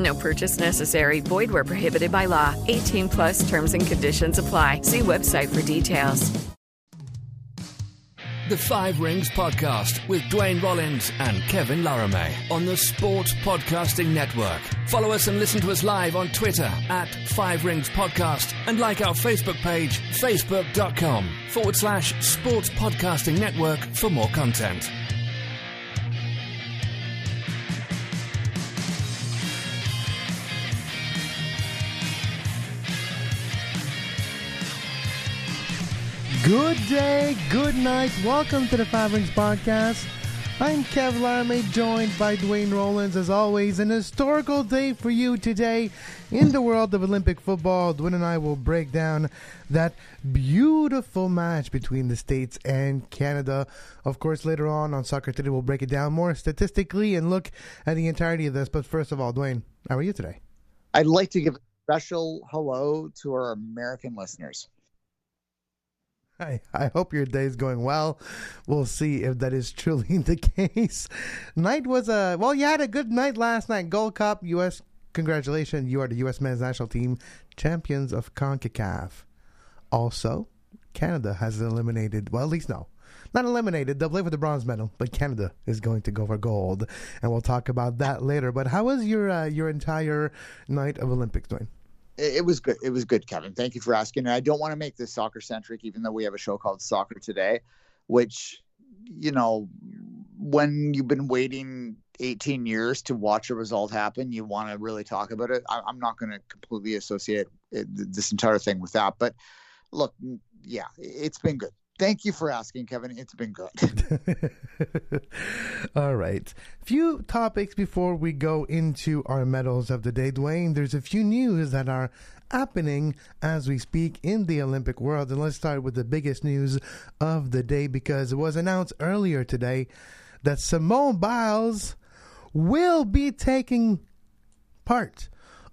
No purchase necessary. Void where prohibited by law. 18 plus terms and conditions apply. See website for details. The Five Rings Podcast with Dwayne Rollins and Kevin Laramee on the Sports Podcasting Network. Follow us and listen to us live on Twitter at Five Rings Podcast and like our Facebook page, facebook.com forward slash Sports Podcasting Network for more content. Good day, good night. Welcome to the Five Rings Podcast. I'm Kev Laramee, joined by Dwayne Rollins. As always, an historical day for you today in the world of Olympic football. Dwayne and I will break down that beautiful match between the States and Canada. Of course, later on on Soccer Today, we'll break it down more statistically and look at the entirety of this. But first of all, Dwayne, how are you today? I'd like to give a special hello to our American listeners. I, I hope your day is going well. We'll see if that is truly the case. Night was a well, you had a good night last night. Gold Cup, U.S. Congratulations, you are the U.S. men's national team champions of CONCACAF. Also, Canada has eliminated. Well, at least no, not eliminated. They'll play for the bronze medal, but Canada is going to go for gold, and we'll talk about that later. But how was your uh, your entire night of Olympics, Dwayne? It was good. It was good, Kevin. Thank you for asking. And I don't want to make this soccer centric, even though we have a show called Soccer Today, which, you know, when you've been waiting 18 years to watch a result happen, you want to really talk about it. I, am not going to completely associate it, this entire thing with that. But look, yeah, it's been good. Thank you for asking, Kevin. It's been good. All right. Few topics before we go into our medals of the day. Dwayne, there's a few news that are happening as we speak in the Olympic world. And let's start with the biggest news of the day because it was announced earlier today that Simone Biles will be taking part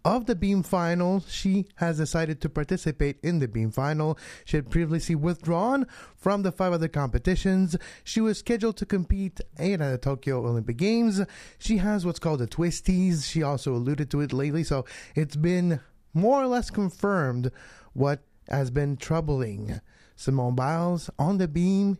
of the beam final, she has decided to participate in the beam final. She had previously withdrawn from the five other competitions. She was scheduled to compete at the Tokyo Olympic Games. She has what's called the twisties. She also alluded to it lately, so it's been more or less confirmed what has been troubling Simone Biles on the beam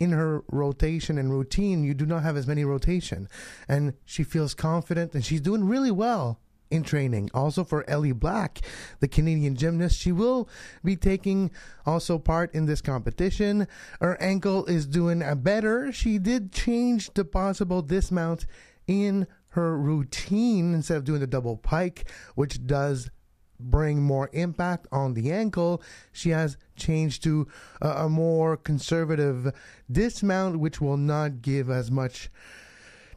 in her rotation and routine, you do not have as many rotation. And she feels confident and she's doing really well in training. Also for Ellie Black, the Canadian gymnast, she will be taking also part in this competition. Her ankle is doing better. She did change the possible dismount in her routine instead of doing the double pike, which does bring more impact on the ankle. She has changed to a, a more conservative dismount, which will not give as much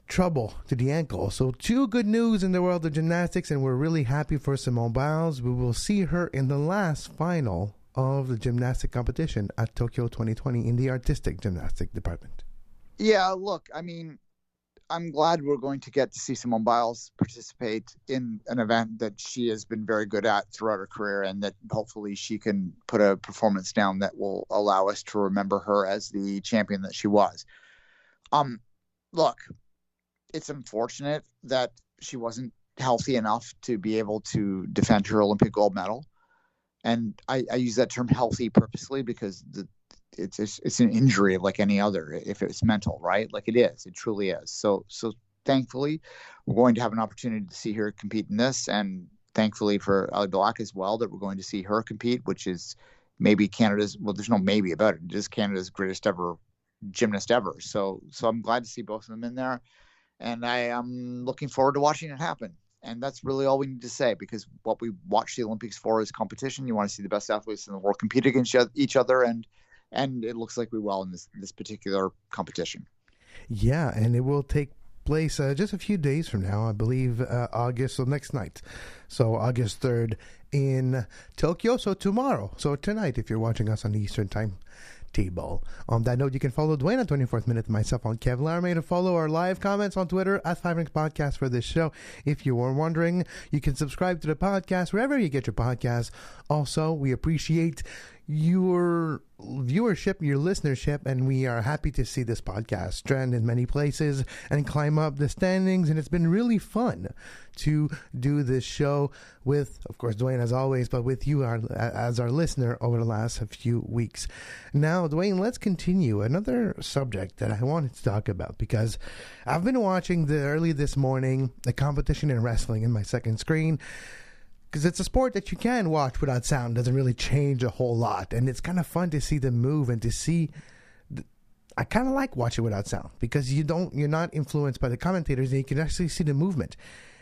trouble to the ankle. So, two good news in the world of gymnastics, and we're really happy for Simone Biles. We will see her in the last final of the gymnastic competition at Tokyo 2020 in the artistic gymnastic department. Yeah, look, I mean, I'm glad we're going to get to see Simone Biles participate in an event that she has been very good at throughout her career, and that hopefully she can put a performance down that will allow us to remember her as the champion that she was. Um, look, it's unfortunate that she wasn't healthy enough to be able to defend her Olympic gold medal. And I, I use that term healthy purposely because the, it's, it's it's an injury like any other if it's mental, right? Like it is, it truly is. So so thankfully, we're going to have an opportunity to see her compete in this, and thankfully for Ellie Black as well that we're going to see her compete, which is maybe Canada's well, there's no maybe about it. Just Canada's greatest ever gymnast ever. So so I'm glad to see both of them in there, and I am looking forward to watching it happen. And that's really all we need to say because what we watch the Olympics for is competition. You want to see the best athletes in the world compete against each other, and and it looks like we will in this this particular competition. Yeah, and it will take place uh, just a few days from now, I believe uh, August, so next night. So August 3rd in Tokyo. So tomorrow, so tonight, if you're watching us on Eastern Time table. On that note, you can follow Dwayne on 24th Minute, myself on Kevin Laramie, to follow our live comments on Twitter at Five Rings Podcast for this show. If you were wondering, you can subscribe to the podcast wherever you get your podcasts. Also, we appreciate your viewership, your listenership, and we are happy to see this podcast trend in many places and climb up the standings. And it's been really fun to do this show with, of course, Dwayne as always, but with you our, as our listener over the last few weeks. Now, Dwayne, let's continue another subject that I wanted to talk about because I've been watching the early this morning the competition in wrestling in my second screen because it's a sport that you can watch without sound. Doesn't really change a whole lot, and it's kind of fun to see them move and to see. I kind of like watching without sound because you don't, you're not influenced by the commentators, and you can actually see the movement.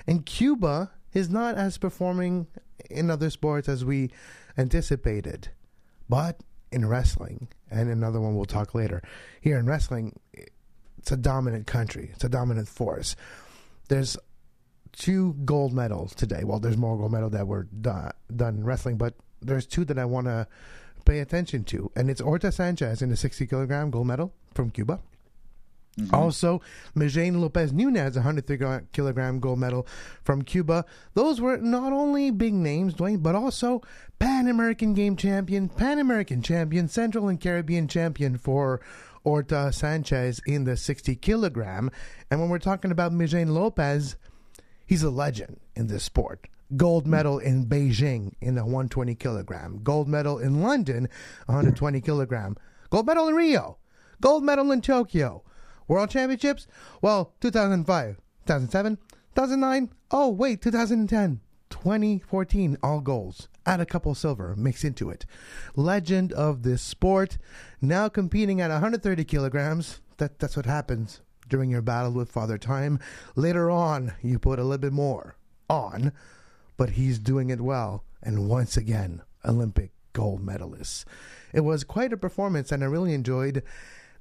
And Cuba is not as performing in other sports as we anticipated, but in wrestling, and another one we'll talk later. Here in wrestling, it's a dominant country. It's a dominant force. There's two gold medals today. Well, there's more gold medals that were done, done in wrestling, but there's two that I want to pay attention to, and it's Orta Sanchez in the 60 kilogram gold medal from Cuba. Mm-hmm. Also, Mijaín Lopez Nunez, 103 kilogram gold medal from Cuba. Those were not only big names, Dwayne, but also Pan American Game champion, Pan American champion, Central and Caribbean champion for Orta Sanchez in the 60 kilogram. And when we're talking about Mijaín Lopez, He's a legend in this sport. Gold medal in Beijing in the 120 kilogram. Gold medal in London, 120 kilogram. Gold medal in Rio. Gold medal in Tokyo. World Championships? Well, 2005, 2007, 2009. Oh, wait, 2010. 2014, all golds. Add a couple silver mix into it. Legend of this sport, now competing at 130 kilograms. That, that's what happens during your battle with Father Time. Later on, you put a little bit more on, but he's doing it well. And once again, Olympic gold medalist. It was quite a performance, and I really enjoyed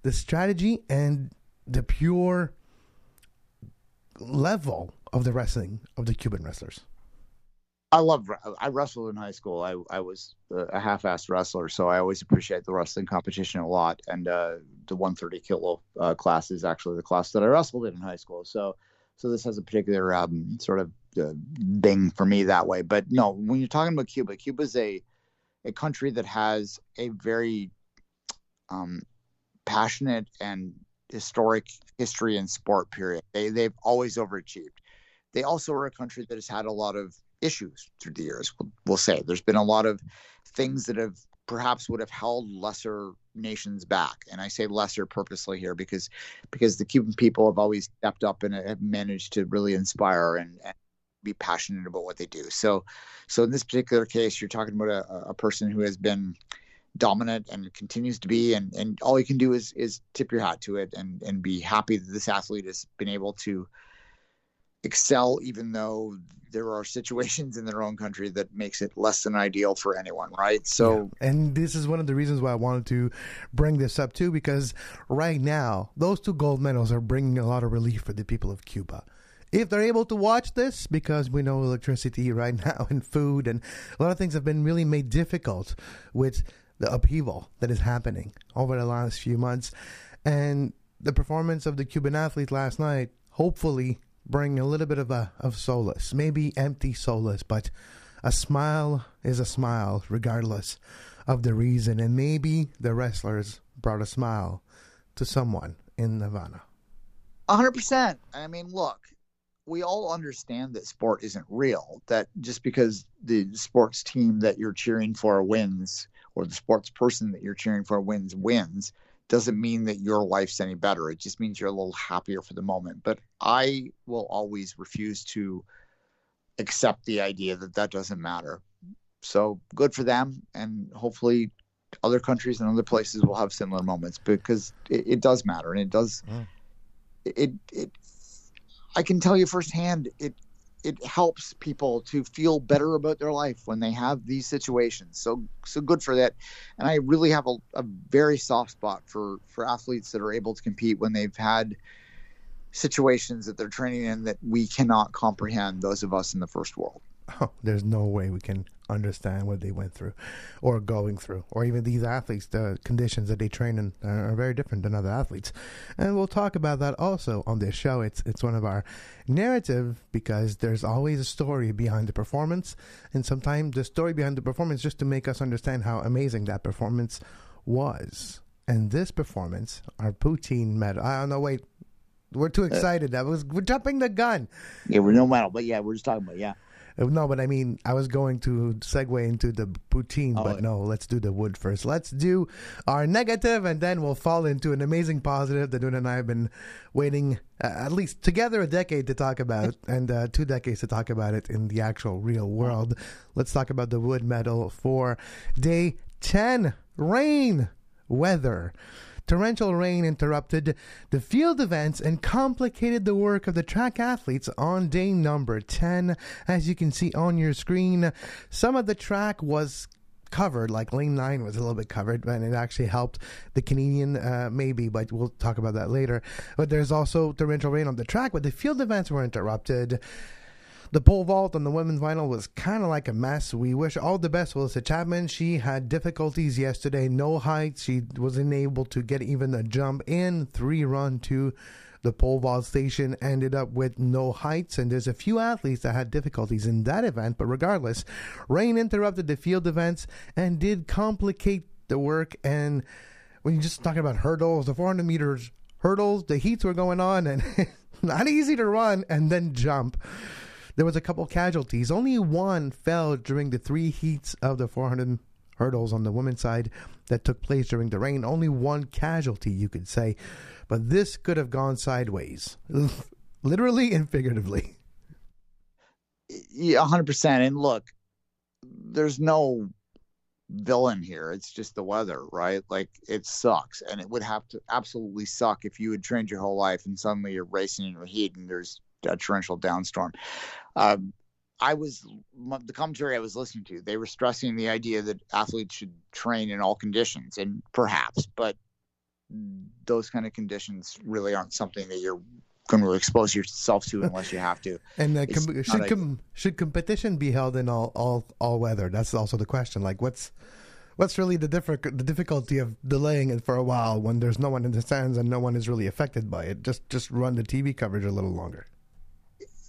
the strategy and the pure level of the wrestling of the Cuban wrestlers. I love. I wrestled in high school. I I was a half-assed wrestler, so I always appreciate the wrestling competition a lot. And uh, the 130 kilo uh, class is actually the class that I wrestled in in high school. So so this has a particular um, sort of uh, thing for me that way. But no, when you're talking about Cuba, Cuba is a a country that has a very um, passionate and historic history in sport. Period. They they've always overachieved. They also are a country that has had a lot of issues through the years. We'll, we'll, say there's been a lot of things that have perhaps would have held lesser nations back, and I say lesser purposely here because because the Cuban people have always stepped up and have managed to really inspire and, and be passionate about what they do. So, so in this particular case, you're talking about a, a person who has been dominant and continues to be and and all you can do is is tip your hat to it and and be happy that this athlete has been able to excel even though there are situations in their own country that makes it less than ideal for anyone right? So yeah. and this is one of the reasons why i wanted to bring this up too because right now those two gold medals are bringing a lot of relief for the people of cuba. If they're able to watch this because we know electricity right now and food and a lot of things have been really made difficult with the upheaval that is happening over the last few months. And the performance of the cuban athlete last night hopefully bring a little bit of a of solace, maybe empty solace, but a smile is a smile regardless of the reason, and maybe the wrestlers brought a smile to someone in hundred percent. I mean, look, we all understand that sport isn't real. That just because the sports team that you're cheering for wins, or the sports person that you're cheering for wins, wins doesn't mean that your life's any better. It just means you're a little happier for the moment. But I will always refuse to accept the idea that that doesn't matter. So good for them, and hopefully other countries and other places will have similar moments because it, it does matter and it does it it I can tell you firsthand it it helps people to feel better about their life when they have these situations. So so good for that. And I really have a, a very soft spot for for athletes that are able to compete when they've had situations that they're training in that we cannot comprehend those of us in the first world. Oh, there's no way we can understand what they went through or going through, or even these athletes, the conditions that they train in are, very different than other athletes. And we'll talk about that also on this show. It's, it's one of our narrative because there's always a story behind the performance. And sometimes the story behind the performance just to make us understand how amazing that performance was. And this performance, our poutine medal, I don't know, wait, we're too uh, excited. That was we're jumping the gun. Yeah, we're no medal, but yeah, we're just talking about yeah. Uh, no, but I mean, I was going to segue into the poutine, oh, but no, let's do the wood first. Let's do our negative, and then we'll fall into an amazing positive that Dwayne and I have been waiting uh, at least together a decade to talk about, and uh, two decades to talk about it in the actual real world. Let's talk about the wood medal for day 10 rain weather. Torrential rain interrupted the field events and complicated the work of the track athletes on day number 10. As you can see on your screen, some of the track was covered, like lane nine was a little bit covered, and it actually helped the Canadian, uh, maybe, but we'll talk about that later. But there's also torrential rain on the track, but the field events were interrupted. The pole vault on the women's final was kind of like a mess. We wish all the best Alyssa Chapman. She had difficulties yesterday, no height. She wasn't able to get even a jump in. Three run to the pole vault station ended up with no heights, and there's a few athletes that had difficulties in that event. But regardless, rain interrupted the field events and did complicate the work. And when you're just talking about hurdles, the 400 meters hurdles, the heats were going on, and not easy to run and then jump. There was a couple casualties. Only one fell during the three heats of the 400 hurdles on the women's side that took place during the rain. Only one casualty, you could say. But this could have gone sideways, literally and figuratively. Yeah, 100%. And look, there's no villain here. It's just the weather, right? Like it sucks. And it would have to absolutely suck if you had trained your whole life and suddenly you're racing in the heat and there's a torrential downstorm. Um, I was the commentary I was listening to. They were stressing the idea that athletes should train in all conditions, and perhaps, but those kind of conditions really aren't something that you're going to expose yourself to unless you have to. and uh, com- should com- should competition be held in all, all all weather? That's also the question. Like, what's what's really the diffi- the difficulty of delaying it for a while when there's no one in the stands and no one is really affected by it? Just just run the TV coverage a little longer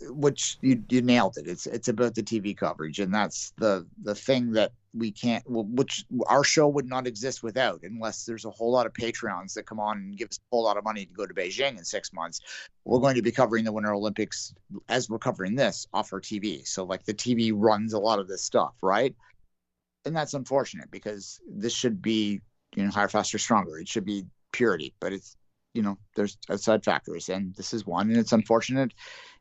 which you you nailed it. It's it's about the TV coverage, and that's the the thing that we can't, which our show would not exist without, unless there's a whole lot of Patreons that come on and give us a whole lot of money to go to Beijing in six months. We're going to be covering the Winter Olympics as we're covering this off our TV. So like the TV runs a lot of this stuff, right? And that's unfortunate because this should be you know higher, faster, stronger. It should be purity, but it's you know there's outside factors, and this is one, and it's unfortunate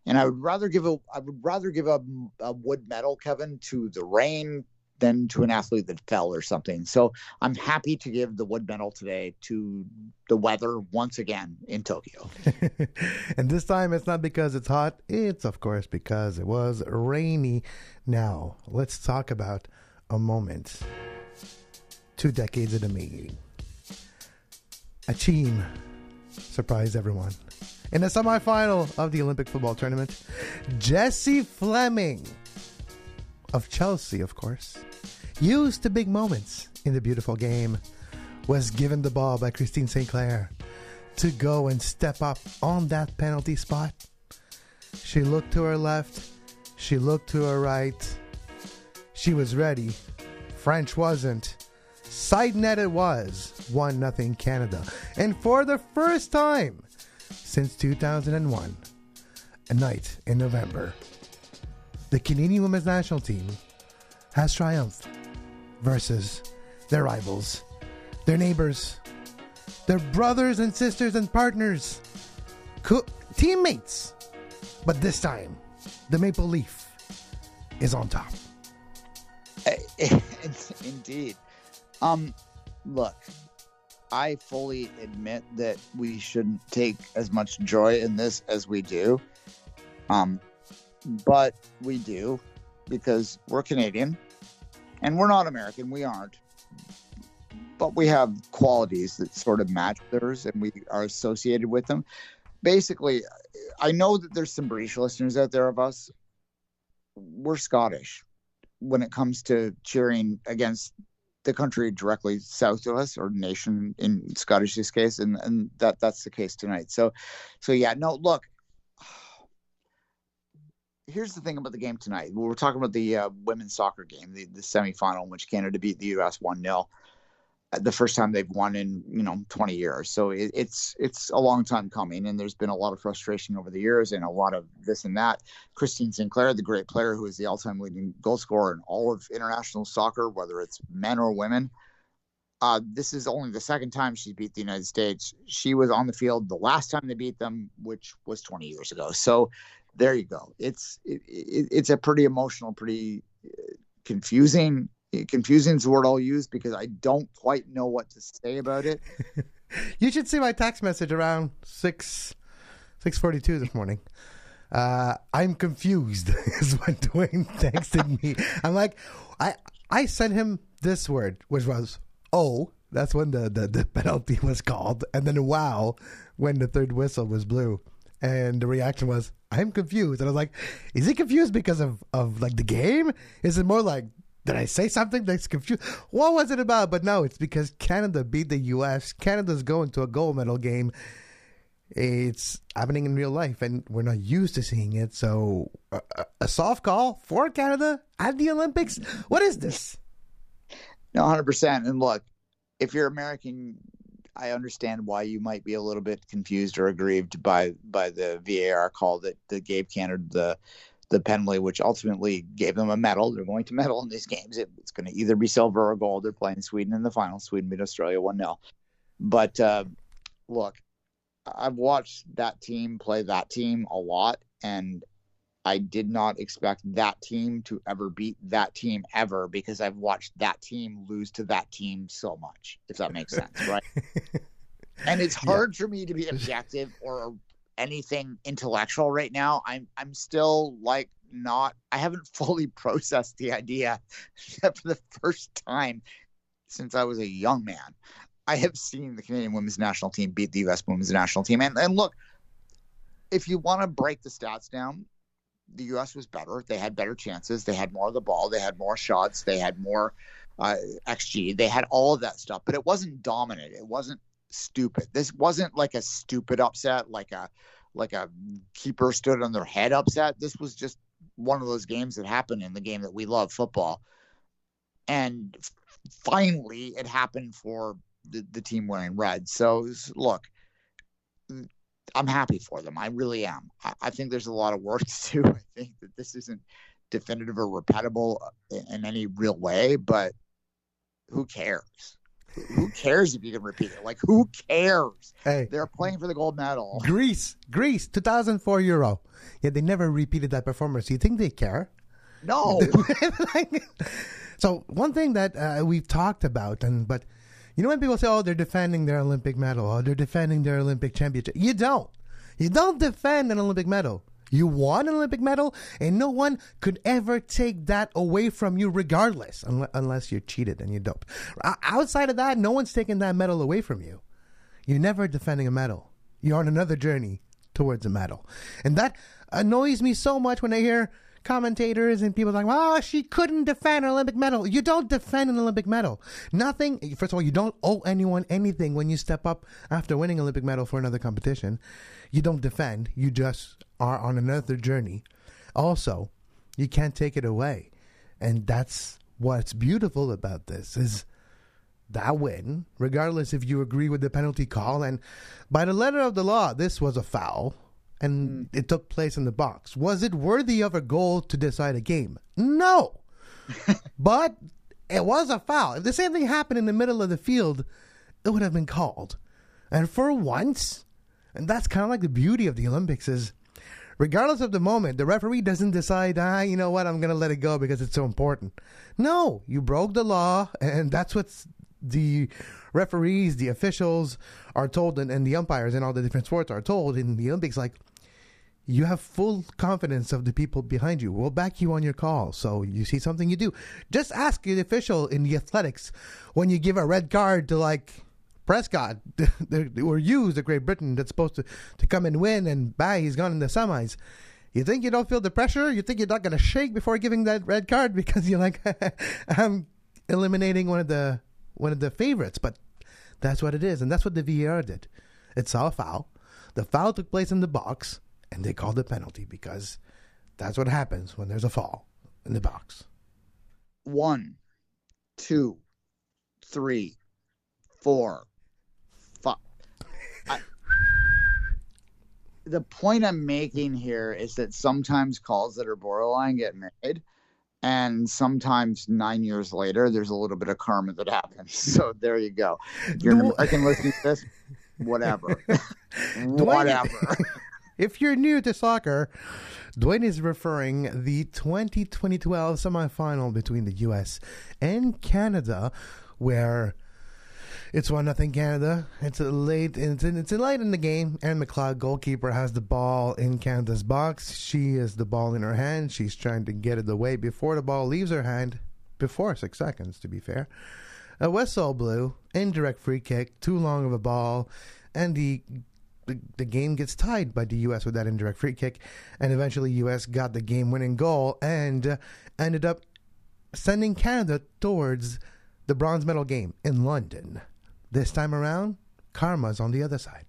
and I would rather give a I would rather give a, a wood medal, Kevin, to the rain than to an athlete that fell or something. So I'm happy to give the wood medal today to the weather once again in Tokyo. and this time it's not because it's hot, it's of course because it was rainy. Now, let's talk about a moment. Two decades in the making. A team surprised everyone in the semifinal of the Olympic football tournament. Jessie Fleming of Chelsea, of course, used to big moments in the beautiful game, was given the ball by Christine Sinclair to go and step up on that penalty spot. She looked to her left, she looked to her right. She was ready. French wasn't. Side net it was. 1 nothing Canada. And for the first time since 2001, a night in November, the Canadian women's national team has triumphed versus their rivals, their neighbors, their brothers and sisters and partners, co- teammates. But this time, the Maple Leaf is on top. Indeed. Um, look, I fully admit that we shouldn't take as much joy in this as we do. Um, but we do because we're Canadian and we're not American. We aren't. But we have qualities that sort of match theirs and we are associated with them. Basically, I know that there's some British listeners out there of us. We're Scottish when it comes to cheering against the country directly south of us or nation in Scottish's case, and and that that's the case tonight. So, so yeah, no, look. Here's the thing about the game tonight. We were talking about the uh, women's soccer game, the, the semifinal in which Canada beat the U.S. one 0 the first time they've won in you know 20 years. So it, it's it's a long time coming and there's been a lot of frustration over the years and a lot of this and that. Christine sinclair the great player who is the all-time leading goal scorer in all of international soccer whether it's men or women uh, this is only the second time she's beat the united states. She was on the field the last time they beat them which was 20 years ago. So there you go. It's it, it, it's a pretty emotional pretty uh, confusing confusing is the word I'll use because I don't quite know what to say about it. you should see my text message around six six forty two this morning. Uh, I'm confused is what Dwayne texted me. I'm like, I I sent him this word, which was oh. That's when the, the, the penalty was called, and then wow when the third whistle was blew. And the reaction was, I'm confused. And I was like, is he confused because of, of like the game? Is it more like did I say something that's confused? What was it about? But no, it's because Canada beat the U.S. Canada's going to a gold medal game. It's happening in real life, and we're not used to seeing it. So, uh, a soft call for Canada at the Olympics. What is this? No, hundred percent. And look, if you're American, I understand why you might be a little bit confused or aggrieved by by the VAR call that, that gave Canada the the penalty, which ultimately gave them a medal. They're going to medal in these games. It, it's going to either be silver or gold. They're playing Sweden in the final. Sweden beat Australia 1 0. But uh, look, I've watched that team play that team a lot, and I did not expect that team to ever beat that team ever because I've watched that team lose to that team so much, if that makes sense, right? and it's hard yeah. for me to be objective or anything intellectual right now. I'm I'm still like not I haven't fully processed the idea that for the first time since I was a young man, I have seen the Canadian women's national team beat the US women's national team. And and look, if you want to break the stats down, the US was better. They had better chances. They had more of the ball. They had more shots. They had more uh, XG. They had all of that stuff, but it wasn't dominant. It wasn't stupid. This wasn't like a stupid upset, like a like a keeper stood on their head upset. This was just one of those games that happened in the game that we love, football. And finally, it happened for the, the team wearing red. So look, mm, I'm happy for them. I really am. I, I think there's a lot of work to do. I think that this isn't definitive or repetible uh, in any real way, but who cares? Who cares if you can repeat it? Like, who cares? Hey, they're playing for the gold medal. Greece, Greece, 2004 Euro. Yeah, they never repeated that performance. You think they care? No. so one thing that uh, we've talked about, and but you know when people say, "Oh, they're defending their Olympic medal," "Oh, they're defending their Olympic championship," you don't. You don't defend an Olympic medal. You won an Olympic medal, and no one could ever take that away from you, regardless, unless you're cheated and you don't. Outside of that, no one's taking that medal away from you. You're never defending a medal. You're on another journey towards a medal. And that annoys me so much when I hear commentators and people like, "Oh, ah, she couldn't defend an Olympic medal." You don't defend an Olympic medal. Nothing. First of all, you don't owe anyone anything when you step up after winning Olympic medal for another competition. You don't defend. You just are on another journey. Also, you can't take it away. And that's what's beautiful about this is that win, regardless if you agree with the penalty call. And by the letter of the law, this was a foul and mm. it took place in the box. Was it worthy of a goal to decide a game? No. but it was a foul. If the same thing happened in the middle of the field, it would have been called. And for once, and that's kind of like the beauty of the Olympics is regardless of the moment, the referee doesn't decide, ah, you know what, I'm going to let it go because it's so important. No, you broke the law, and that's what's the referees, the officials are told, and, and the umpires and all the different sports are told in the Olympics, like, you have full confidence of the people behind you. We'll back you on your call. So you see something you do. Just ask the official in the athletics when you give a red card to like Prescott or Hughes, the Great Britain that's supposed to, to come and win, and bang, he's gone in the semis. You think you don't feel the pressure? You think you're not going to shake before giving that red card because you're like, I'm eliminating one of the one of the favorites. But that's what it is, and that's what the VAR did. It saw a foul. The foul took place in the box and they called the penalty because that's what happens when there's a fall in the box. One, two, three, four, five. I, the point I'm making here is that sometimes calls that are borderline get made, and sometimes nine years later, there's a little bit of karma that happens. So there you go. You're an American listening to this, whatever, whatever. if you're new to soccer, Dwayne is referring the 2012 semifinal between the U.S. and Canada, where it's one nothing Canada. It's a late. It's in, it's a late in the game. Erin McLeod, goalkeeper, has the ball in Canada's box. She has the ball in her hand. She's trying to get it away before the ball leaves her hand. Before six seconds, to be fair. A whistle blew. Indirect free kick. Too long of a ball, and the the, the game gets tied by the U.S. with that indirect free kick, and eventually U.S. got the game-winning goal and uh, ended up sending Canada towards the bronze medal game in London. This time around, karma's on the other side.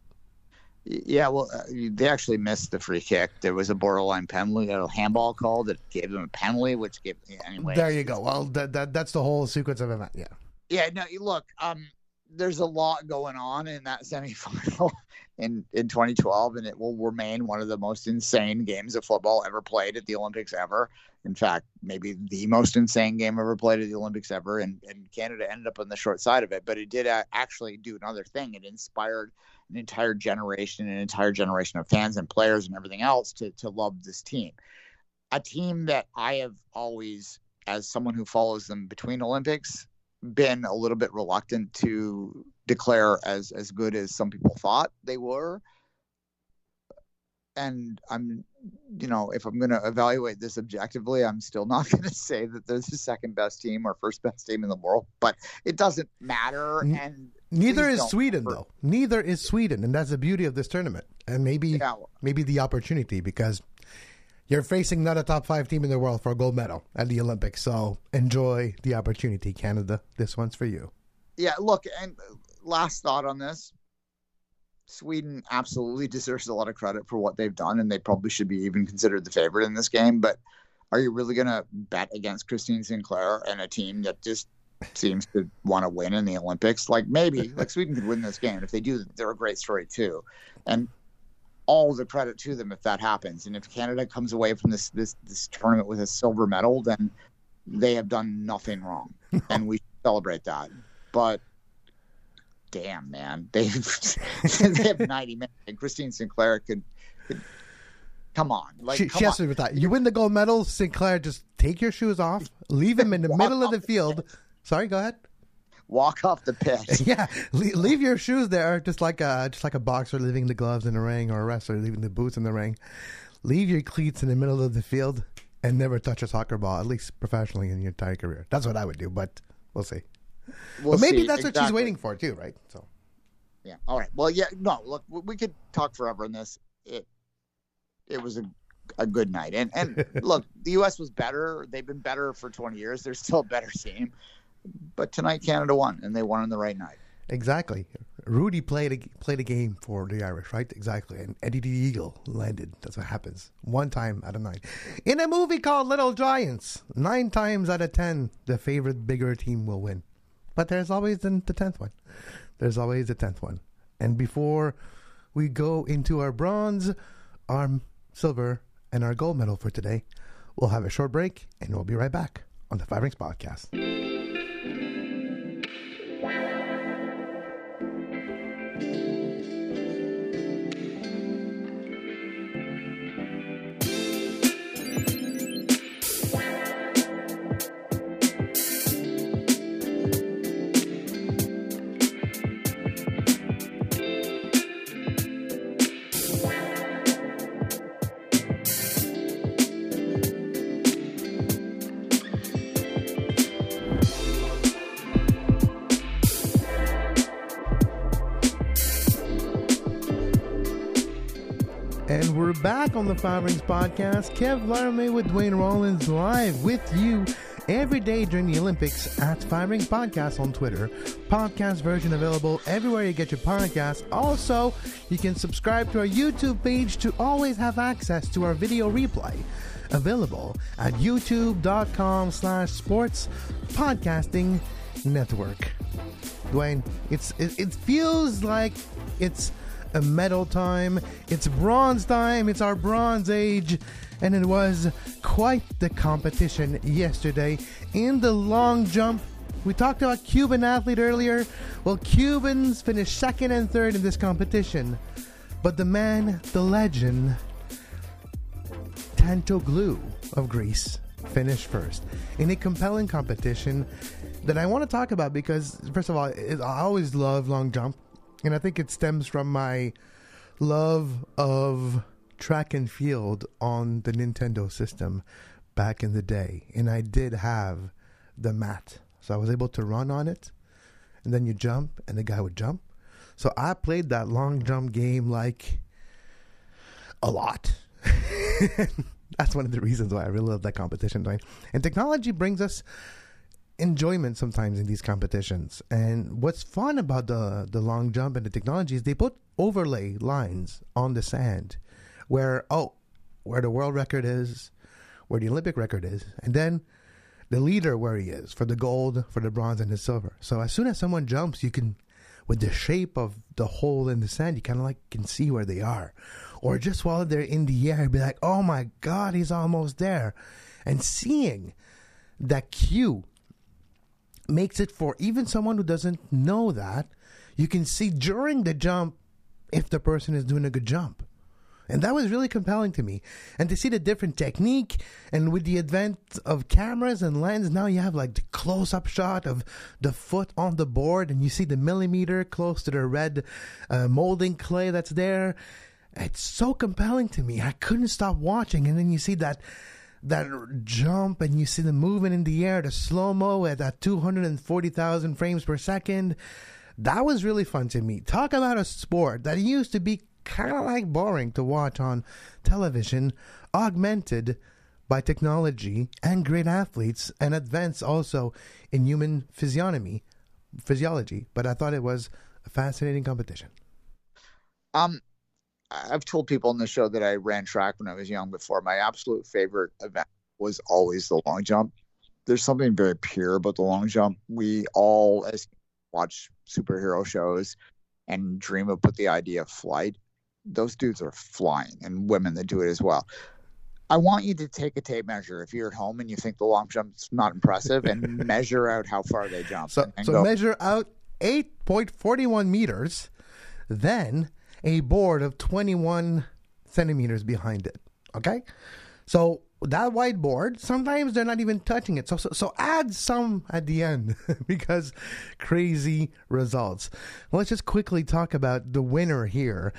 Yeah, well, uh, they actually missed the free kick. There was a borderline penalty, a handball call that gave them a penalty, which gave anyway. There you go. Well, that, that that's the whole sequence of event. Yeah. Yeah. No, look. Um, there's a lot going on in that semifinal in in 2012, and it will remain one of the most insane games of football ever played at the Olympics ever. In fact, maybe the most insane game ever played at the Olympics ever. And, and Canada ended up on the short side of it, but it did uh, actually do another thing. It inspired an entire generation, an entire generation of fans and players and everything else to to love this team. A team that I have always, as someone who follows them between Olympics, been a little bit reluctant to declare as as good as some people thought they were. And i'm you know if i'm going to evaluate this objectively i'm still not going to say that they're the second best team or first best team in the world but it doesn't matter. And neither is sweden though. Neither is sweden and that's the beauty of this tournament. And maybe yeah. maybe the opportunity because you're facing not a top five team in the world for a gold medal at the Olympics. So enjoy the opportunity, Canada. This one's for you. Yeah, look, and last thought on this Sweden absolutely deserves a lot of credit for what they've done, and they probably should be even considered the favorite in this game. But are you really going to bet against Christine Sinclair and a team that just seems to want to win in the Olympics? Like maybe, like Sweden could win this game. If they do, they're a great story too. And all the credit to them if that happens. And if Canada comes away from this this this tournament with a silver medal, then they have done nothing wrong, and we celebrate that. But damn, man, they they have ninety minutes, and Christine Sinclair could. could come on, like she, she has to with that. You win the gold medal, Sinclair. Just take your shoes off, leave him in the middle of the field. Sorry, go ahead walk off the pitch. yeah, leave your shoes there, just like a just like a boxer leaving the gloves in the ring or a wrestler leaving the boots in the ring. Leave your cleats in the middle of the field and never touch a soccer ball, at least professionally in your entire career. That's what I would do, but we'll see. We'll but maybe see. that's exactly. what she's waiting for too, right? So. Yeah. All right. Well, yeah. No. Look, we could talk forever on this. It it was a a good night. And and look, the U.S. was better. They've been better for 20 years. They're still a better team but tonight Canada won, and they won on the right night. Exactly. Rudy played a, played a game for the Irish, right? Exactly. And Eddie the Eagle landed. That's what happens. One time out of nine. In a movie called Little Giants, nine times out of ten, the favorite bigger team will win. But there's always the, tenth one. There's always the tenth one. And before we go into our bronze, our silver, and our gold medal for today, we'll have a short break, and we'll be right back on the Five Rings Podcast. The Five Rings podcast. Kev Laramie with Dwayne Rollins live with you every day during the Olympics at Five Rings Podcast on Twitter. Podcast version available everywhere you get your podcasts. Also, you can subscribe to our YouTube page to always have access to our video replay. Available at youtube.com slash sports podcasting network. Dwayne, it's it, it feels like it's a medal time. It's bronze time. It's our bronze age. And it was quite the competition yesterday in the long jump. We talked about Cuban athlete earlier. Well, Cubans finished second and third in this competition. But the man, the legend, Tentoglou of Greece, finished first in a compelling competition that I want to talk about because, first of all, I always love long jump and I think it stems from my love of track and field on the Nintendo system back in the day. And I did have the mat. So I was able to run on it. And then you jump, and the guy would jump. So I played that long jump game like a lot. That's one of the reasons why I really love that competition. And technology brings us enjoyment sometimes in these competitions. And what's fun about the the long jump and the technology is they put overlay lines on the sand where oh where the world record is, where the Olympic record is, and then the leader where he is for the gold, for the bronze and the silver. So as soon as someone jumps, you can with the shape of the hole in the sand, you kind of like can see where they are. Or just while they're in the air, be like, "Oh my god, he's almost there." And seeing that cue makes it for even someone who doesn't know that, you can see during the jump if the person is doing a good jump. And that was really compelling to me. And to see the different technique, and with the advent of cameras and lens, now you have like the close up shot of the foot on the board, and you see the millimeter close to the red uh, molding clay that's there. It's so compelling to me. I couldn't stop watching. And then you see that that jump and you see the movement in the air, the slow mo at that 240,000 frames per second. That was really fun to me. Talk about a sport that used to be kind of like boring to watch on television, augmented by technology and great athletes and advance also in human physiognomy, physiology. But I thought it was a fascinating competition. Um, I've told people on the show that I ran track when I was young before. My absolute favorite event was always the long jump. There's something very pure about the long jump. We all, as watch superhero shows and dream of put the idea of flight, those dudes are flying and women that do it as well. I want you to take a tape measure if you're at home and you think the long jump's not impressive and measure out how far they jump. So, so measure out 8.41 meters, then a board of 21 centimeters behind it. Okay? So that whiteboard, sometimes they're not even touching it. So, so, so add some at the end because crazy results. Let's just quickly talk about the winner here.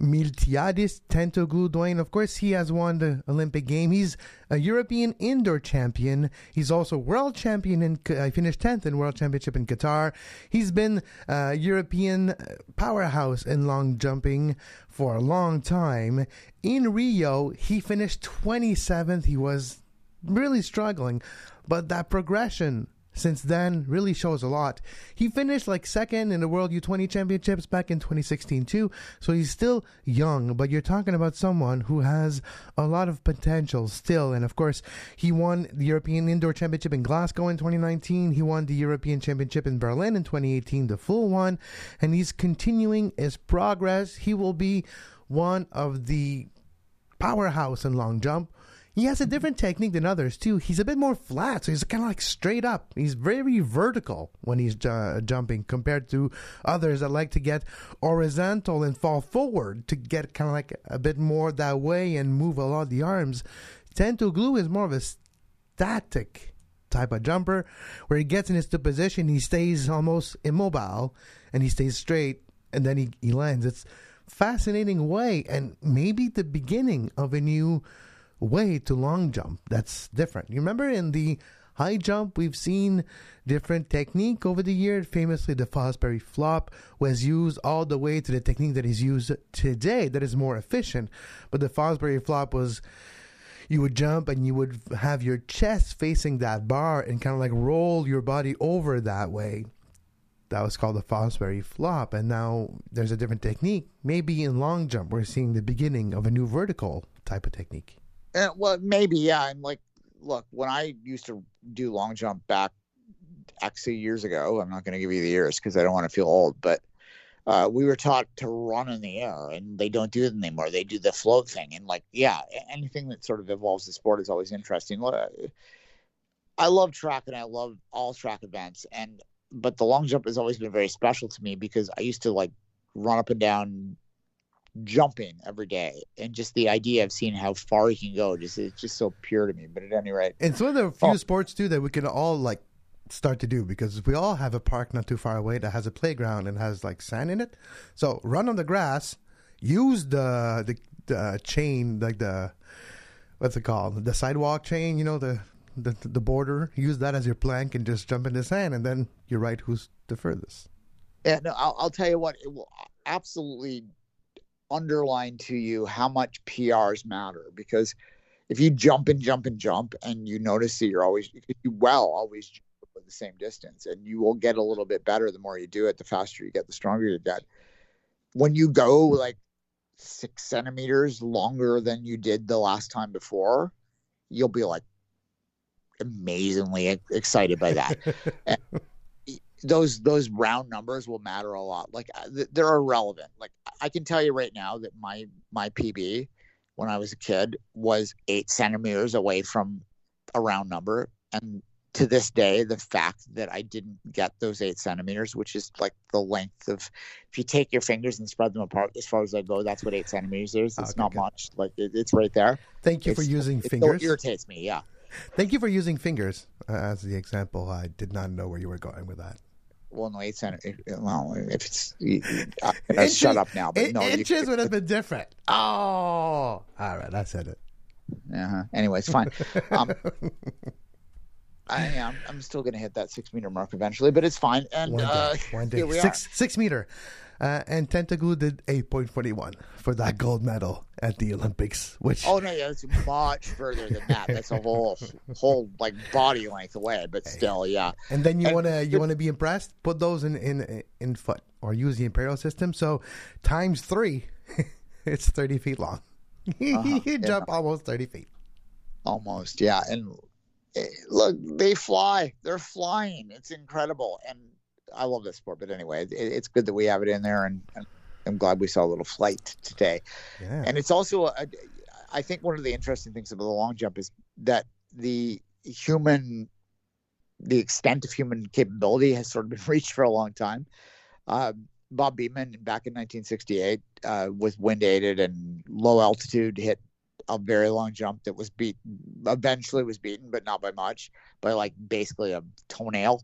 Miltiadis Dwayne. Of course, he has won the Olympic game. He's a European indoor champion. He's also world champion in. I uh, finished tenth in World Championship in Qatar. He's been a European powerhouse in long jumping for a long time. In Rio, he finished twenty seventh. He was really struggling, but that progression since then really shows a lot. He finished like second in the World U20 Championships back in 2016 too, so he's still young, but you're talking about someone who has a lot of potential still. And of course, he won the European Indoor Championship in Glasgow in 2019. He won the European Championship in Berlin in 2018, the full one, and he's continuing his progress. He will be one of the powerhouse in long jump he has a different technique than others too. He's a bit more flat, so he's kind of like straight up. He's very vertical when he's uh, jumping compared to others that like to get horizontal and fall forward to get kind of like a bit more that way and move a lot the arms. Tentoglou is more of a static type of jumper where he gets in his position, he stays almost immobile and he stays straight and then he, he lands. It's fascinating way and maybe the beginning of a new way to long jump that's different. You remember in the high jump, we've seen different technique over the years. Famously, the Fosbury flop was used all the way to the technique that is used today, that is more efficient. But the Fosbury flop was you would jump and you would have your chest facing that bar and kind of like roll your body over that way. That was called the Fosbury flop. And now there's a different technique. Maybe in long jump, we're seeing the beginning of a new vertical type of technique. Uh, well, maybe, yeah. And like, look, when I used to do long jump back actually years ago, I'm not going to give you the years because I don't want to feel old, but uh, we were taught to run in the air and they don't do it anymore. They do the float thing. And like, yeah, anything that sort of evolves the sport is always interesting. I love track and I love all track events. And, but the long jump has always been very special to me because I used to like run up and down jumping every day and just the idea of seeing how far you can go just it's just so pure to me. But at any rate it's one of the oh. few oh. sports too that we can all like start to do because we all have a park not too far away that has a playground and has like sand in it. So run on the grass use the the, the chain like the what's it called? The sidewalk chain you know the the, the border. Use that as your plank and just jump in the sand and then you're right who's the furthest. Yeah no i'll, I'll tell you what it will absolutely underline to you how much PRs matter because if you jump and jump and jump and you notice that you're always you well always jump the same distance and you will get a little bit better the more you do it the faster you get the stronger you get. When you go like six centimeters longer than you did the last time before you'll be like amazingly excited by that those those round numbers will matter a lot. Like uh, they're irrelevant. Like I can tell you right now that my my PB when I was a kid was eight centimeters away from a round number, and to this day, the fact that I didn't get those eight centimeters, which is like the length of, if you take your fingers and spread them apart as far as I go, that's what eight centimeters is. It's okay, not good. much. Like it, it's right there. Thank you it's, for using it, fingers. It irritates me. Yeah. Thank you for using fingers uh, as the example. I did not know where you were going with that well, no, eight centimeters. Well, if it's uh, inches, shut up now, but no, inches you, would have been different. Oh, all right, I said it. Uh-huh. Anyway, it's fine. Um, I am. I'm still going to hit that six meter mark eventually, but it's fine. And one day, uh, one day. six are. six meter. Uh, and Tentoglou did 8.41 for that gold medal at the Olympics. Which oh no, yeah, it's much further than that. That's a whole whole like body length away, but still, yeah. And then you want to you want to be impressed, put those in in in foot or use the imperial system. So times three, it's 30 feet long. Uh-huh, you jump yeah. almost 30 feet. Almost, yeah. And look, they fly. They're flying. It's incredible. And I love this sport, but anyway, it, it's good that we have it in there, and, and, I'm glad we saw a little flight today. Yeah. And it's also, a, I think, one of the interesting things about the long jump is that the human, the extent of human capability has sort of been reached for a long time. Uh, Bob Beamon back in 1968 uh, with wind aided and low altitude hit a very long jump that was beat eventually was beaten but not by much by like basically a toenail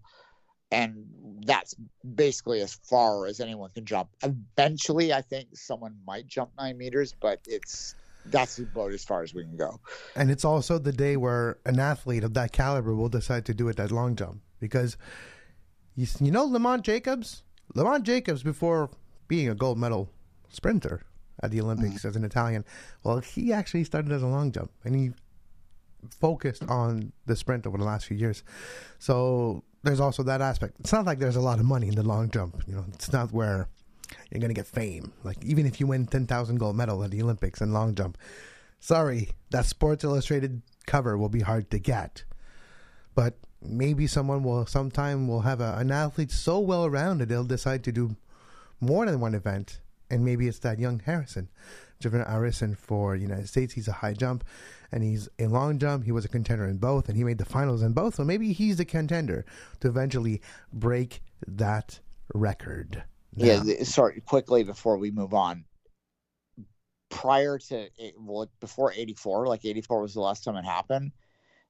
and that's basically as far as anyone can jump. Eventually, I think someone might jump nine meters, but it's that's about as far as we can go. And it's also the day where an athlete of that caliber will decide to do it that long jump because you, you know Lamont Jacobs. Lamont Jacobs, before being a gold medal sprinter at the Olympics mm-hmm. as an Italian, well, he actually started as a long jump and he focused on the sprint over the last few years. So there's also that aspect. It's not like there's a lot of money in the long jump. You know, it's not where you're gonna get fame. Like even if you win ten thousand gold medal at the Olympics in long jump, sorry, that Sports Illustrated cover will be hard to get. But maybe someone will sometime will have a, an athlete so well rounded they'll decide to do more than one event, and maybe it's that young Harrison, JuVaughn Harrison for United States. He's a high jump, and he's a long jump. He was a contender in both, and he made the finals in both. So maybe he's the contender to eventually break that record. Now, yeah, sorry, quickly before we move on. Prior to eh, well, before '84, like '84 was the last time it happened.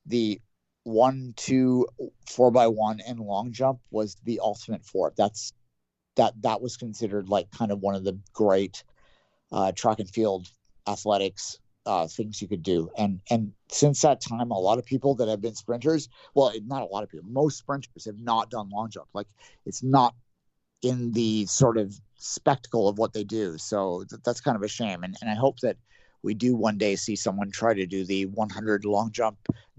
The one, two, four by one, and long jump was the ultimate four. That's that that was considered like kind of one of the great uh, track and field athletics uh, things you could do. And and since that time, a lot of people that have been sprinters, well, not a lot of people, most sprinters have not done long jump. Like it's not in the sort of spectacle of what they do. So th- that's kind of a shame. And and I hope that we do one day see someone try to do the 100 long jump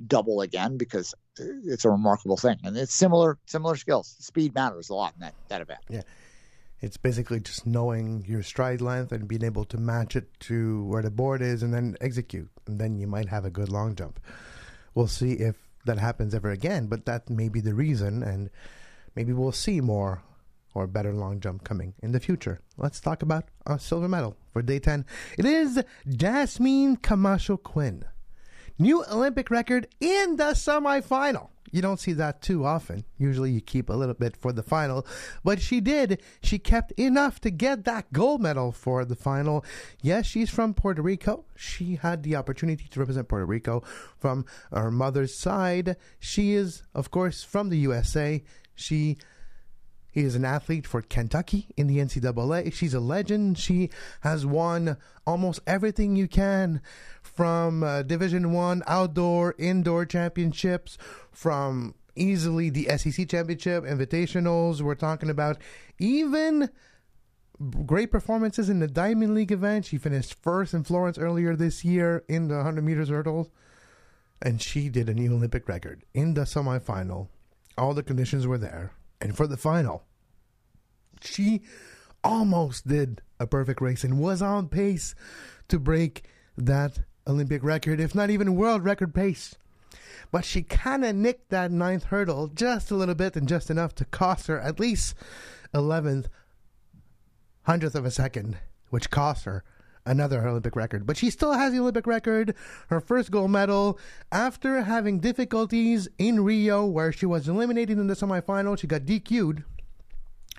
double again because it's a remarkable thing and it's similar similar skills. Speed matters a lot in that that event. Yeah. It's basically just knowing your stride length and being able to match it to where the board is and then execute. And then you might have a good long jump. We'll see if that happens ever again, but that may be the reason. And maybe we'll see more or better long jump coming in the future. Let's talk about a silver medal for day 10. It is Jasmine Camacho Quinn. New Olympic record in the semifinal. You don't see that too often. Usually you keep a little bit for the final, but she did. She kept enough to get that gold medal for the final. Yes, she's from Puerto Rico. She had the opportunity to represent Puerto Rico from her mother's side. She is, of course, from the USA. She he is an athlete for Kentucky in the NCAA. She's a legend. She has won almost everything you can from uh, Division One outdoor, indoor championships, from easily the SEC championship, invitationals. We're talking about even great performances in the Diamond League event. She finished first in Florence earlier this year in the 100 meters hurdles, and she did a new Olympic record in the semifinal. All the conditions were there. And for the final, she almost did a perfect race and was on pace to break that Olympic record, if not even world record pace. But she kind of nicked that ninth hurdle just a little bit and just enough to cost her at least 11th hundredth of a second, which cost her another Olympic record. But she still has the Olympic record, her first gold medal, after having difficulties in Rio, where she was eliminated in the semifinal. She got DQ'd.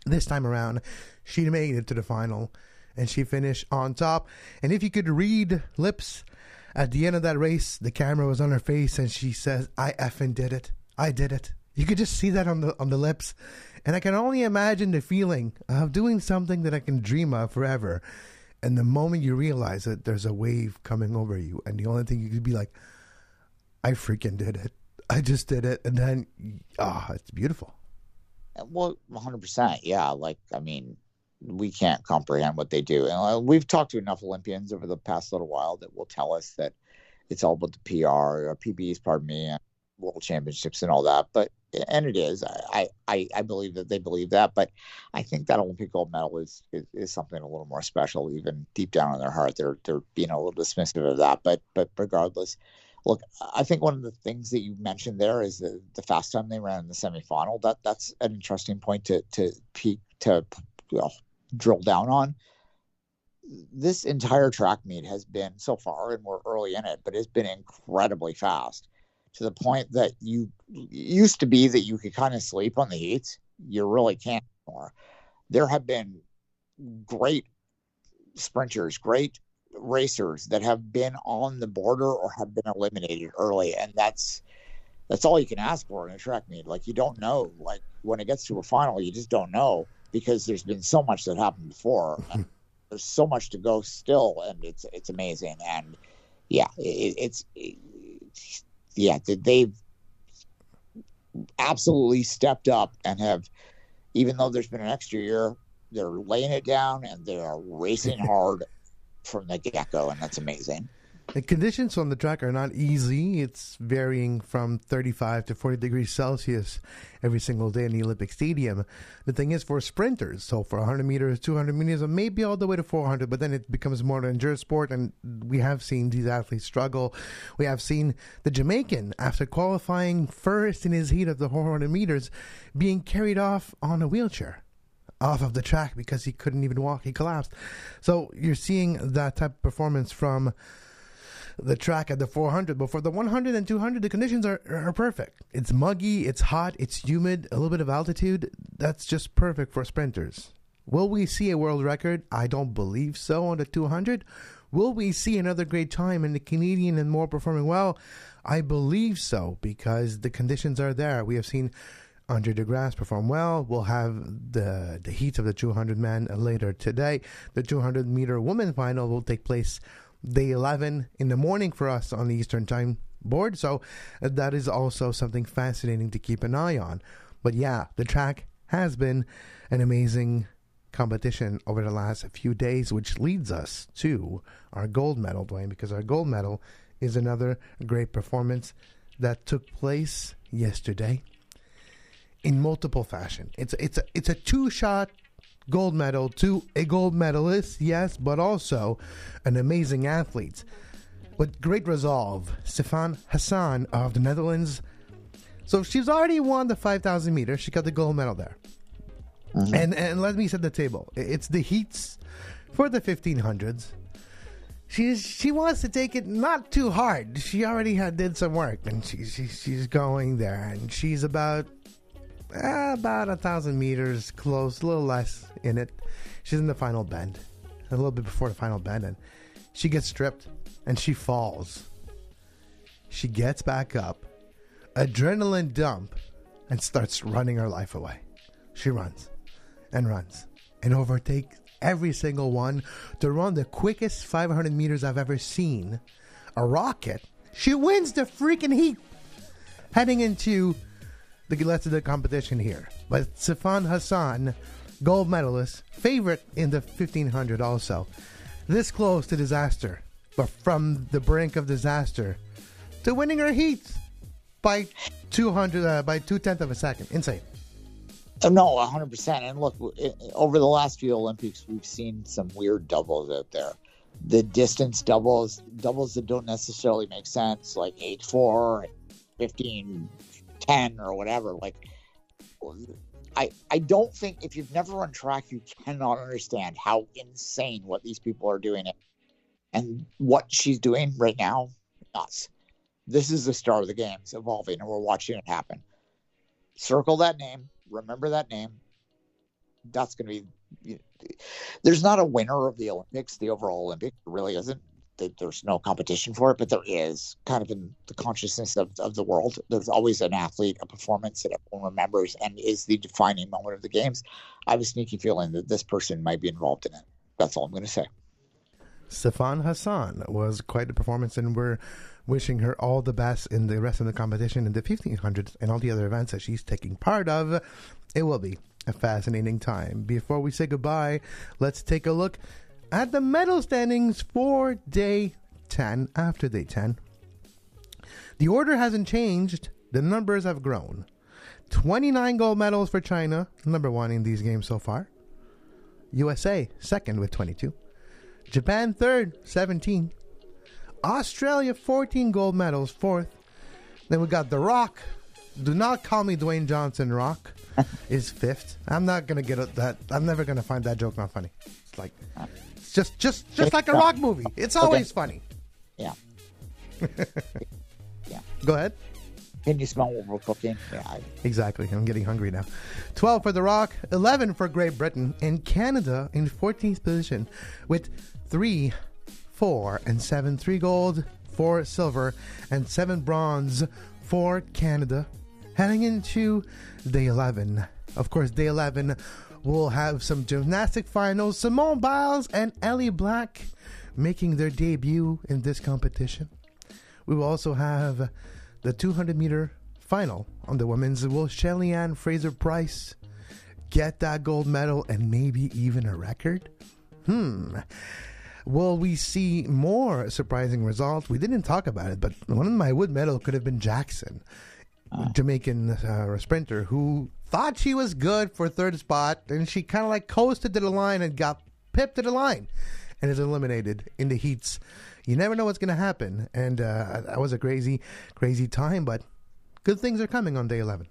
This time around, she made it to the final and she finished on top. And if you could read lips at the end of that race, the camera was on her face and she says, I effing did it. I did it. You could just see that on the on the lips. And I can only imagine the feeling of doing something that I can dream of forever. And the moment you realize it, there's a wave coming over you. And the only thing you could be like, I freaking did it. I just did it. And then, ah, oh, it's beautiful. Well, 100%. Yeah. Like, I mean, we can't comprehend what they do. And uh, we've talked to enough Olympians over the past little while that will tell us that it's all about the PR or PBs, pardon me, and world championships and all that. But and it is. I, I I believe that they believe that. But I think that Olympic gold medal is, is, is something a little more special, even deep down in their heart. They're they're being a little dismissive of that. But but regardless, look, I think one of the things that you mentioned there is the, the fast time they ran in the semifinal. That that's an interesting point to to peak to you know, drill down on. This entire track meet has been so far, and we're early in it, but it's been incredibly fast to the point that you used to be that you could kind of sleep on the heats. You really can't anymore. There have been great sprinters, great racers that have been on the border or have been eliminated early, and that's that's all you can ask for in a track meet. Like you don't know. Like when it gets to a final, you just don't know because there's been so much that happened before. there's so much to go still, and it's it's amazing. And yeah, it, it's it, yeah they've absolutely stepped up and have, even though there's been an extra year, they're laying it down and they are racing hard from the get go, and that's amazing. The conditions on the track are not easy. It's varying from 35 to 40 degrees Celsius every single day in the Olympic Stadium. The thing is, for sprinters, so for 100 meters, 200 meters, or maybe all the way to 400, but then it becomes more an endurance sport, and we have seen these athletes struggle. We have seen the Jamaican, after qualifying first in his heat of the 400 meters, being carried off on a wheelchair off of the track because he couldn't even walk. He collapsed. So you're seeing that type of performance from the track at the 400. But for the 100 and 200, the conditions are, are perfect. It's muggy, it's hot, it's humid, a little bit of altitude. That's just perfect for sprinters. Will we see a world record? I don't believe so on the 200. Will we see another great time in the Canadian and more performing well? I believe so because the conditions are there. We have seen Andre De Grasse perform well. We'll have the the heat of the 200 man later today. The 200 meter women final will take place day 11 in the morning for us on the Eastern Time board. So uh, that is also something fascinating to keep an eye on. But yeah, the track has been an amazing competition over the last few days, which leads us to our gold medal, Dwayne, because our gold medal is another great performance that took place yesterday in multiple fashion. It's it's a, it's a two shot gold medal to a gold medalist, yes, but also an amazing athlete with great resolve. Sifan Hassan of the Netherlands. So she's already won the 5,000 meters. She got the gold medal there. Mm-hmm. And and let me set the table. It's the heats for the 1500s. She's she wants to take it not too hard. She already had did some work, and she's she's, she's going there, and she's about uh, about a thousand meters close, a little less in it. She's in the final bend, a little bit before the final bend, and she gets stripped and she falls. She gets back up, adrenaline dump, and starts running her life away. She runs and runs and overtakes every single one to run the quickest 500 meters I've ever seen. A rocket. She wins the freaking heat heading into the rest of the competition here. But Sifan Hassan, gold medalist, favorite in the 1500 also. This close to disaster, but from the brink of disaster to winning her heat by 200, uh, by two tenths of a second. Insane. Uh, no, 100%. And look, over the last few Olympics, we've seen some weird doubles out there. The distance doubles, doubles that don't necessarily make sense, like 8 4, 15 10 or whatever. Like, I, I don't think if you've never run track, you cannot understand how insane what these people are doing. And what she's doing right now, nuts. This is the start of the games evolving, and we're watching it happen. Circle that name, remember that name. That's going to be. You there's not a winner of the Olympics, the overall Olympics. really isn't there's no competition for it, but there is kind of in the consciousness of, of the world. There's always an athlete, a performance that everyone remembers and is the defining moment of the games. I have a sneaky feeling that this person might be involved in it. That's all I'm going to say. Sifan Hassan was quite a performance, and we're wishing her all the best in the rest of the competition in the 1500s and all the other events that she's taking part of. It will be a fascinating time. Before we say goodbye, let's take a look at the medal standings for day 10 after day 10. The order hasn't changed, the numbers have grown. 29 gold medals for China, number one in these games so far. USA, second with 22. Japan, third, 17. Australia, 14 gold medals, fourth. Then we got The Rock. Do not call me Dwayne Johnson Rock. is fifth. I'm not gonna get that. I'm never gonna find that joke not funny. It's like just, just, just like a rock movie. It's always okay. funny. Yeah. yeah. Go ahead. Can you smell what we're cooking? Yeah. Exactly. I'm getting hungry now. 12 for The Rock, 11 for Great Britain, and Canada in 14th position with 3, 4, and 7. 3 gold, 4 silver, and 7 bronze for Canada. Heading into day 11. Of course, day 11 We'll have some gymnastic finals. Simone Biles and Ellie Black making their debut in this competition. We will also have the 200 meter final on the women's. Will Shelly-Ann Fraser Pryce get that gold medal and maybe even a record? Hmm. Will we see more surprising results? We didn't talk about it, but one of my wood medal could have been Jackson. Jamaican uh, sprinter, who thought she was good for third spot, and she kind of like coasted to the line and got pipped to the line and is eliminated in the heats. You never know what's going to happen. And uh, that was a crazy, crazy time, but good things are coming on day 11.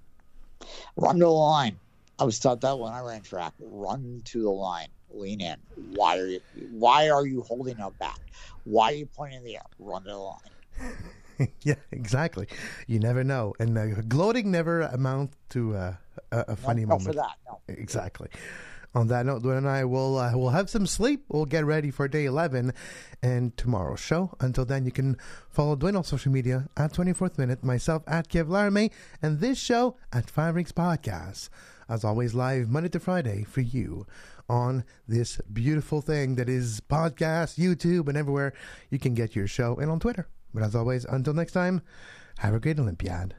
Run to the line. I was taught that when I ran track. Run to the line. Lean in. Why are you? Why are you holding up back? Why are you pointing in the air? Run to the line. yeah, exactly. You never know, and uh, gloating never amount to uh, a, a, funny no, moment. for that, no. Exactly. On that note, Dwayne and I will uh, will have some sleep. We'll get ready for day eleven and tomorrow's show. Until then, you can follow Dwayne on social media at Twenty Fourth Minute, myself at Kev Laramie, and this show at Five Rings Podcast. As always, live Monday to Friday for you on this beautiful thing that is podcast, YouTube, and everywhere you can get your show, and on Twitter. But as always, until next time, have a great Olympiad.